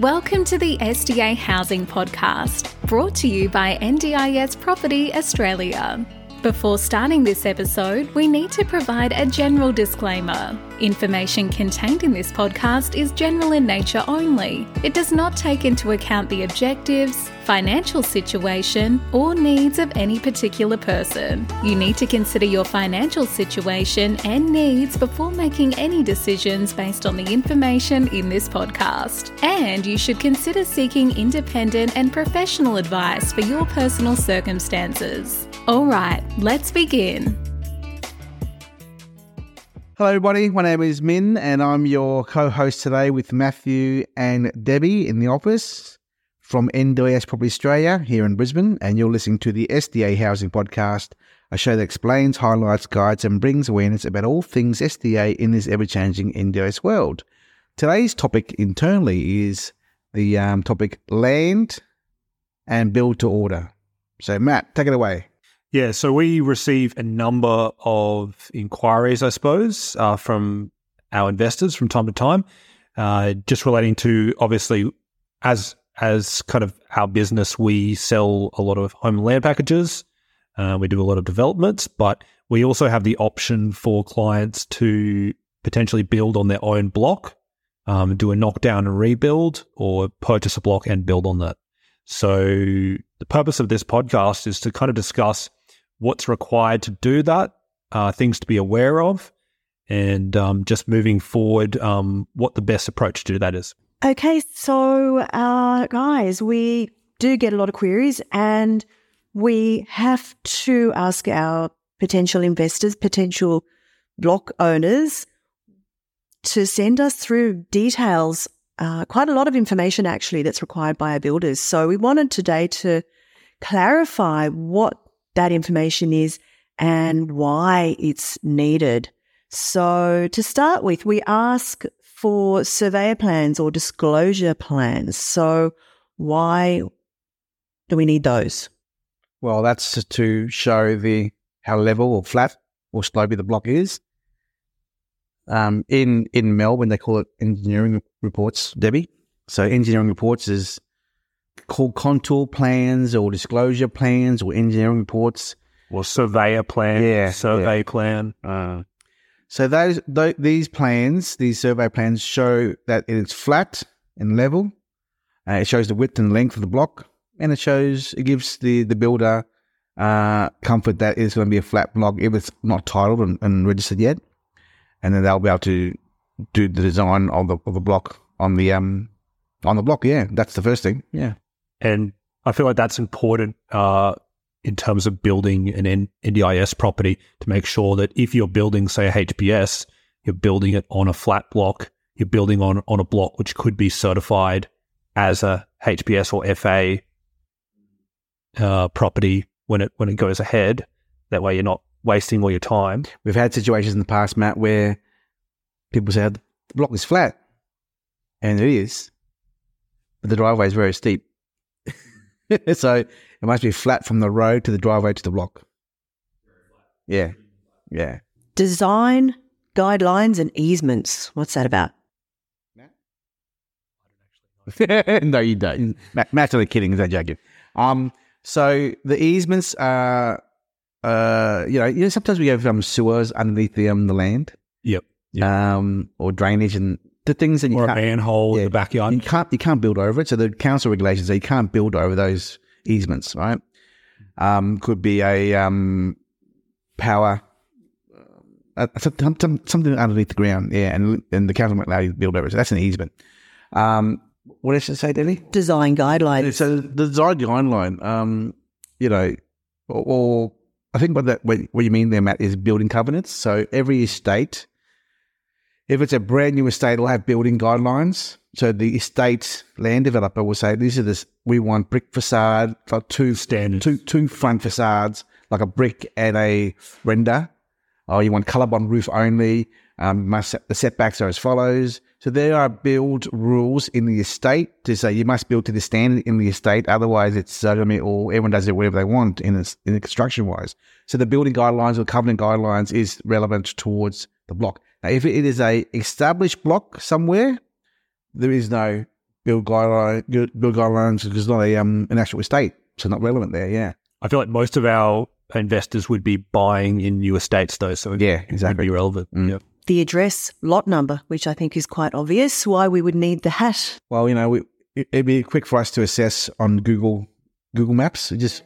Welcome to the SDA Housing Podcast, brought to you by NDIS Property Australia. Before starting this episode, we need to provide a general disclaimer. Information contained in this podcast is general in nature only. It does not take into account the objectives, financial situation, or needs of any particular person. You need to consider your financial situation and needs before making any decisions based on the information in this podcast. And you should consider seeking independent and professional advice for your personal circumstances. All right, let's begin. Hello, everybody. My name is Minh, and I'm your co host today with Matthew and Debbie in the office from NDIS Property Australia here in Brisbane. And you're listening to the SDA Housing Podcast, a show that explains, highlights, guides, and brings awareness about all things SDA in this ever changing NDIS world. Today's topic internally is the um, topic land and build to order. So, Matt, take it away. Yeah, so we receive a number of inquiries, I suppose, uh, from our investors from time to time, uh, just relating to obviously as as kind of our business, we sell a lot of home land packages. Uh, we do a lot of developments, but we also have the option for clients to potentially build on their own block, um, do a knockdown and rebuild, or purchase a block and build on that. So the purpose of this podcast is to kind of discuss what's required to do that, uh, things to be aware of, and um, just moving forward, um, what the best approach to do that is. Okay, so uh, guys, we do get a lot of queries, and we have to ask our potential investors, potential block owners, to send us through details. Uh, quite a lot of information actually that's required by our builders. So we wanted today to clarify what that information is and why it's needed. So to start with, we ask for surveyor plans or disclosure plans. So why do we need those? Well, that's to show the how level or flat or slopey the block is. Um, in in Melbourne, they call it engineering reports, Debbie. So engineering reports is called contour plans or disclosure plans or engineering reports. Or surveyor plan, Yeah, survey yeah. plan. Uh, so those th- these plans, these survey plans, show that it's flat and level. Uh, it shows the width and length of the block, and it shows it gives the the builder uh, comfort that it's going to be a flat block if it's not titled and, and registered yet, and then they'll be able to do the design of the of the block on the um on the block. Yeah, that's the first thing. Yeah. And I feel like that's important uh, in terms of building an N- NDIS property to make sure that if you're building, say, a HPS, you're building it on a flat block, you're building on, on a block which could be certified as a HPS or FA uh, property when it when it goes ahead. That way, you're not wasting all your time. We've had situations in the past, Matt, where people say the block is flat, and it is, but the driveway is very steep. so it must be flat from the road to the driveway to the block. Yeah, yeah. Design guidelines and easements. What's that about? no, you don't. Matt, Matt's only kidding. Is that joking. Um, so the easements are, uh, you know, you know, sometimes we have um, sewers underneath the um the land, Yep. um, or drainage and the things that you Or can't. manhole in yeah, the backyard. You can't you can't build over it. So the council regulations say you can't build over those easements, right? Um, could be a um, power, uh, some, some, something underneath the ground, yeah, and and the council won't allow you to build over it. So that's an easement. Um, what did I say, Debbie? Design guidelines. So the design guideline, um, you know, or, or I think what that what, what you mean there, Matt, is building covenants. So every estate, if it's a brand new estate, it'll have building guidelines. So the estate land developer will say, "These are this. We want brick facade, like two Standards. two two front facades, like a brick and a render. Oh, you want Colorbond roof only. Um, must the setbacks are as follows. So there are build rules in the estate to say you must build to the standard in the estate. Otherwise, it's uh, I mean, or everyone does it whatever they want in this, in the construction wise. So the building guidelines or covenant guidelines is relevant towards the block. Now, if it is a established block somewhere, there is no build guideline, build guidelines because it's not a um an actual estate, so not relevant there. Yeah, I feel like most of our investors would be buying in new estates, though, so it yeah, would exactly. be relevant. Mm. Yeah. The address, lot number, which I think is quite obvious why we would need the that. Well, you know, we, it- it'd be quick for us to assess on Google Google Maps. Just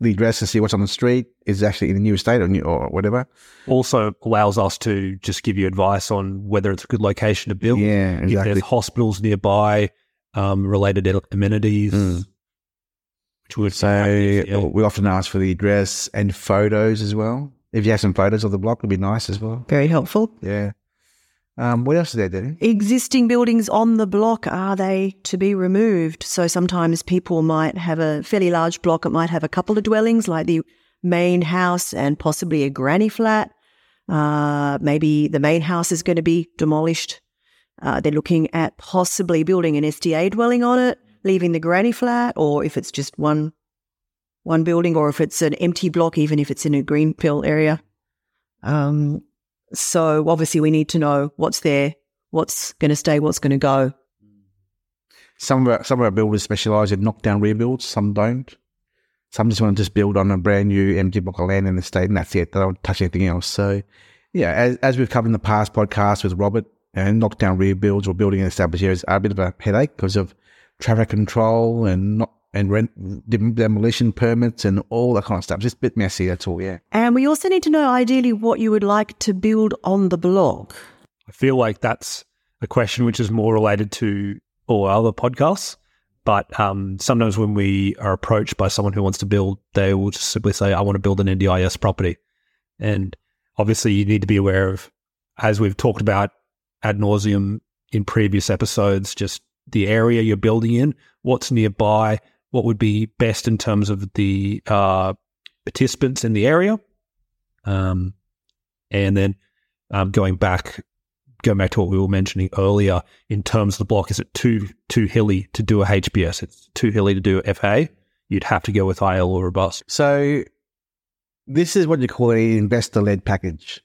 the address and see what's on the street is actually in a new estate or new, or whatever. Also allows us to just give you advice on whether it's a good location to build. Yeah, exactly. If there's hospitals nearby, um, related amenities, Mm. which would So yeah. we often ask for the address and photos as well. If you have some photos of the block, it'd be nice as well. Very helpful. Yeah. Um, what else is there, Danny? Existing buildings on the block, are they to be removed? So sometimes people might have a fairly large block, it might have a couple of dwellings, like the main house and possibly a granny flat. Uh, maybe the main house is going to be demolished. Uh, they're looking at possibly building an SDA dwelling on it, leaving the granny flat, or if it's just one one building, or if it's an empty block, even if it's in a greenfield area. Um, so obviously, we need to know what's there, what's going to stay, what's going to go. Some of our, some of our builders specialise in knockdown rebuilds. Some don't. Some just want to just build on a brand new empty block of land in the state, and that's it. They don't touch anything else. So, yeah, as, as we've covered in the past podcast with Robert, and knockdown rebuilds or building in established areas are a bit of a headache because of traffic control and not and rent demolition permits and all that kind of stuff. Just a bit messy. That's all. Yeah. And we also need to know ideally what you would like to build on the block. I feel like that's a question which is more related to all other podcasts. But um, sometimes when we are approached by someone who wants to build, they will just simply say, I want to build an NDIS property. And obviously, you need to be aware of, as we've talked about ad nauseum in previous episodes, just the area you're building in, what's nearby, what would be best in terms of the uh, participants in the area. Um, and then um, going back going back to what we were mentioning earlier in terms of the block, is it too too hilly to do a HPS? It's too hilly to do a FA. You'd have to go with IL or a bus. So this is what you call an investor-led package,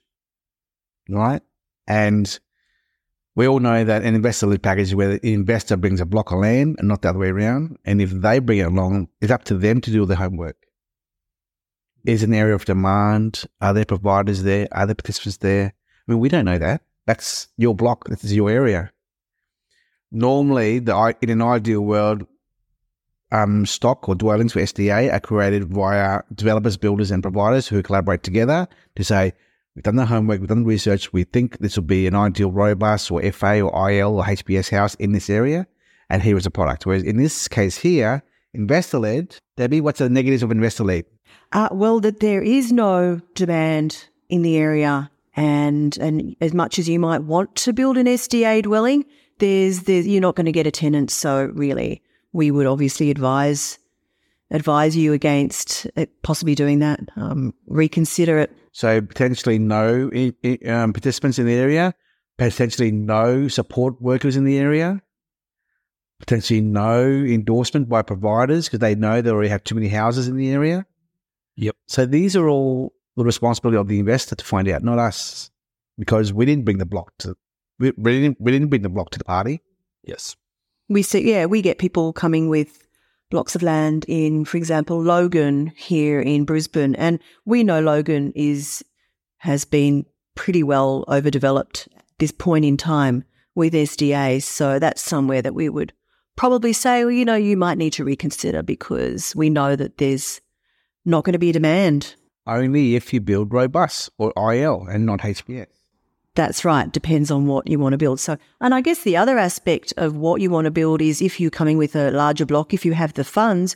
right? And we all know that an investor-led package is where the investor brings a block of land and not the other way around. And if they bring it along, it's up to them to do the homework. Is an area of demand? Are there providers there? Are there participants there? I mean, we don't know that. That's your block. This is your area. Normally, the in an ideal world, um, stock or dwellings for SDA are created via developers, builders, and providers who collaborate together to say, we've done the homework, we've done the research, we think this will be an ideal robust or FA or IL or HPS house in this area, and here is a product. Whereas in this case here, investor led, Debbie, what's the negatives of investor led? Uh, well, that there is no demand in the area, and and as much as you might want to build an SDA dwelling, there's there's you're not going to get a tenant. So really, we would obviously advise advise you against possibly doing that. Um, reconsider it. So potentially no i- i- um, participants in the area, potentially no support workers in the area, potentially no endorsement by providers because they know they already have too many houses in the area. Yep. So these are all the responsibility of the investor to find out, not us, because we didn't bring the block to we, we didn't we didn't bring the block to the party. Yes. We see, yeah, we get people coming with blocks of land in, for example, Logan here in Brisbane, and we know Logan is has been pretty well overdeveloped at this point in time with SDAs. So that's somewhere that we would probably say, well, you know, you might need to reconsider because we know that there's not going to be a demand. Only if you build robust or IL and not HPS. That's right. Depends on what you want to build. So, and I guess the other aspect of what you want to build is if you're coming with a larger block, if you have the funds,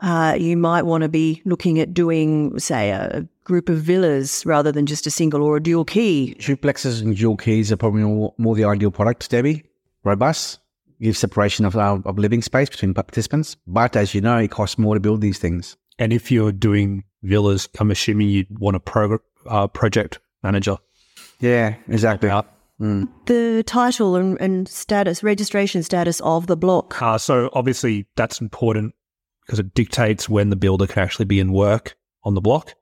uh, you might want to be looking at doing, say, a group of villas rather than just a single or a dual key. Duplexes and dual keys are probably more, more the ideal product, Debbie. Robust, give separation of, uh, of living space between participants. But as you know, it costs more to build these things. And if you're doing villas, I'm assuming you'd want a pro- uh, project manager. Yeah, exactly. out. The title and, and status, registration status of the block. Uh, so obviously that's important because it dictates when the builder can actually be in work on the block.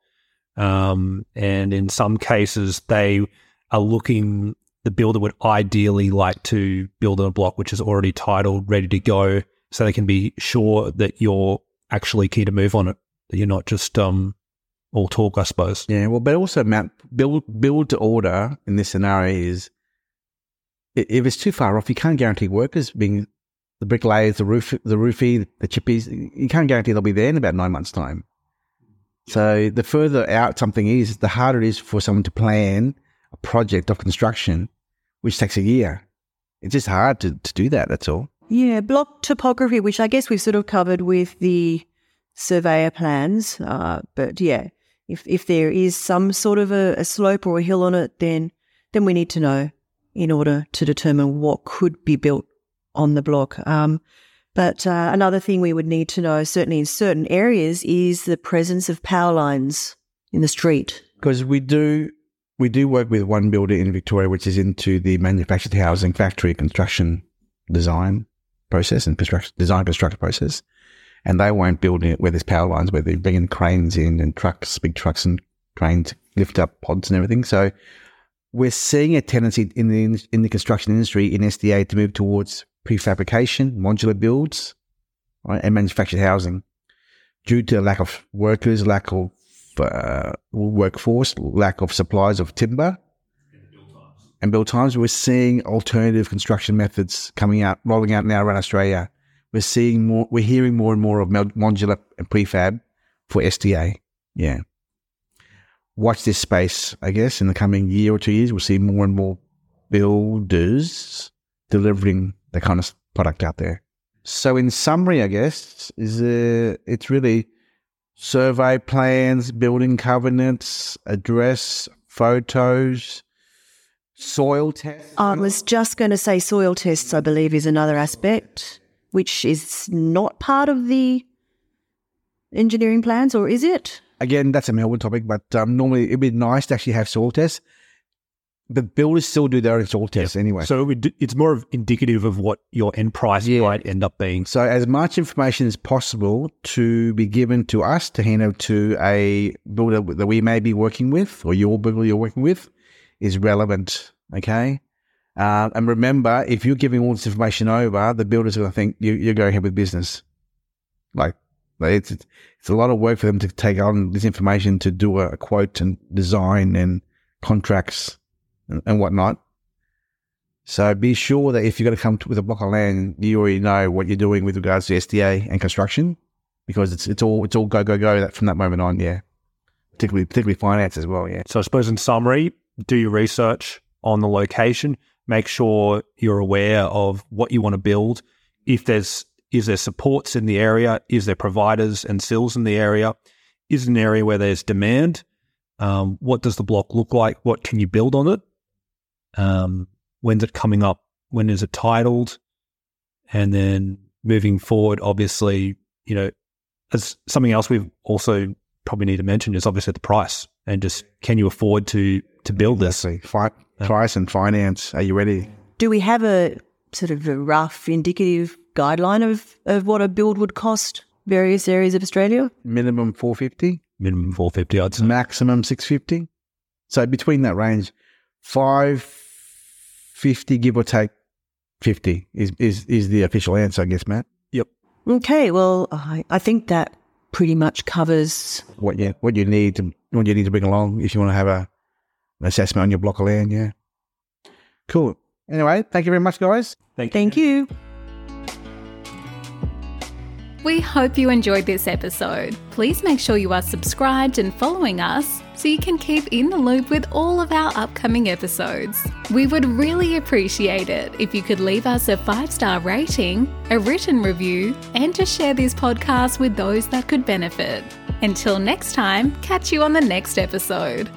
Um, and in some cases, they are looking the builder would ideally like to build on a block which is already titled, ready to go, so they can be sure that you're actually keen to move on it. That you're not just um, all talk, I suppose. Yeah, well, but also, Matt, build build to order in this scenario is if it's too far off, you can't guarantee workers being the bricklayers, the roof, the roofie, the chippies. You can't guarantee they'll be there in about nine months' time. So the further out something is, the harder it is for someone to plan a project of construction, which takes a year. It's just hard to, to do that. That's all. Yeah, block topography, which I guess we've sort of covered with the surveyor plans. Uh, but yeah, if if there is some sort of a, a slope or a hill on it, then then we need to know in order to determine what could be built on the block. Um, but uh, another thing we would need to know, certainly in certain areas, is the presence of power lines in the street. because we do we do work with one builder in Victoria, which is into the manufactured housing factory construction design process and construction design construction process, and they won't build it where there's power lines, where they're bringing cranes in and trucks, big trucks and cranes lift up pods and everything. So we're seeing a tendency in the in the construction industry in SDA to move towards prefabrication, modular builds, right, and manufactured housing due to lack of workers, lack of uh, workforce, lack of supplies of timber, and build times. We're seeing alternative construction methods coming out, rolling out now around Australia. We're seeing more, we're hearing more and more of modular and prefab for SDA. Yeah. Watch this space, I guess, in the coming year or two years. We'll see more and more builders delivering the kind of product out there. So, in summary, I guess, is uh, it's really survey plans, building covenants, address, photos, soil tests. I was just going to say soil tests, I believe, is another aspect, which is not part of the engineering plans, or is it? Again, that's a Melbourne topic, but um, normally it'd be nice to actually have soil tests. But builders still do their own soil tests anyway. So it's more of indicative of what your end price Yeah. might end up being. So, as much information as possible to be given to us to hand over to a builder that we may be working with, or your builder you're working with, is relevant. Okay. Uh, and remember, if you're giving all this information over, the builders are going to think you, you're going ahead with business. Like, it's it's a lot of work for them to take on this information to do a, quote and design and contracts and, and whatnot. So be sure that if you're going to come to, with a block of land, you already know what you're doing with regards to SDA and construction, because it's it's all it's all go go go that from that moment on. Yeah, particularly particularly finance as well. Yeah, So I suppose in summary, do your research on the location. Make sure you're aware of what you want to build. If there's is there supports in the area? Is there providers and SILs in the area? Is an area where there's demand? Um, what does the block look like? What can you build on it? Um, when's it coming up? When is it titled? And then moving forward, obviously, you know, as something else we've also probably need to mention is obviously the price and just can you afford to to build this? Exactly. Fi- price and finance. Are you ready? Do we have a sort of a rough indicative guideline of, of what a build would cost various areas of Australia? Minimum four fifty, Minimum four fifty, I'd say. maximum six fifty. So between that range, five fifty give or take fifty is is is the official answer, I guess, Matt. Yep. Okay, well, I, I think that pretty much covers. What you what you need to what you need to bring along if you want to have a an assessment on your block of land. Yeah. Cool. Anyway, thank you very much, guys. Thank you. We hope you enjoyed this episode. Please make sure you are subscribed and following us so you can keep in the loop with all of our upcoming episodes. We would really appreciate it if you could leave us a five star rating, a written review, and to share this podcast with those that could benefit. Until next time, catch you on the next episode.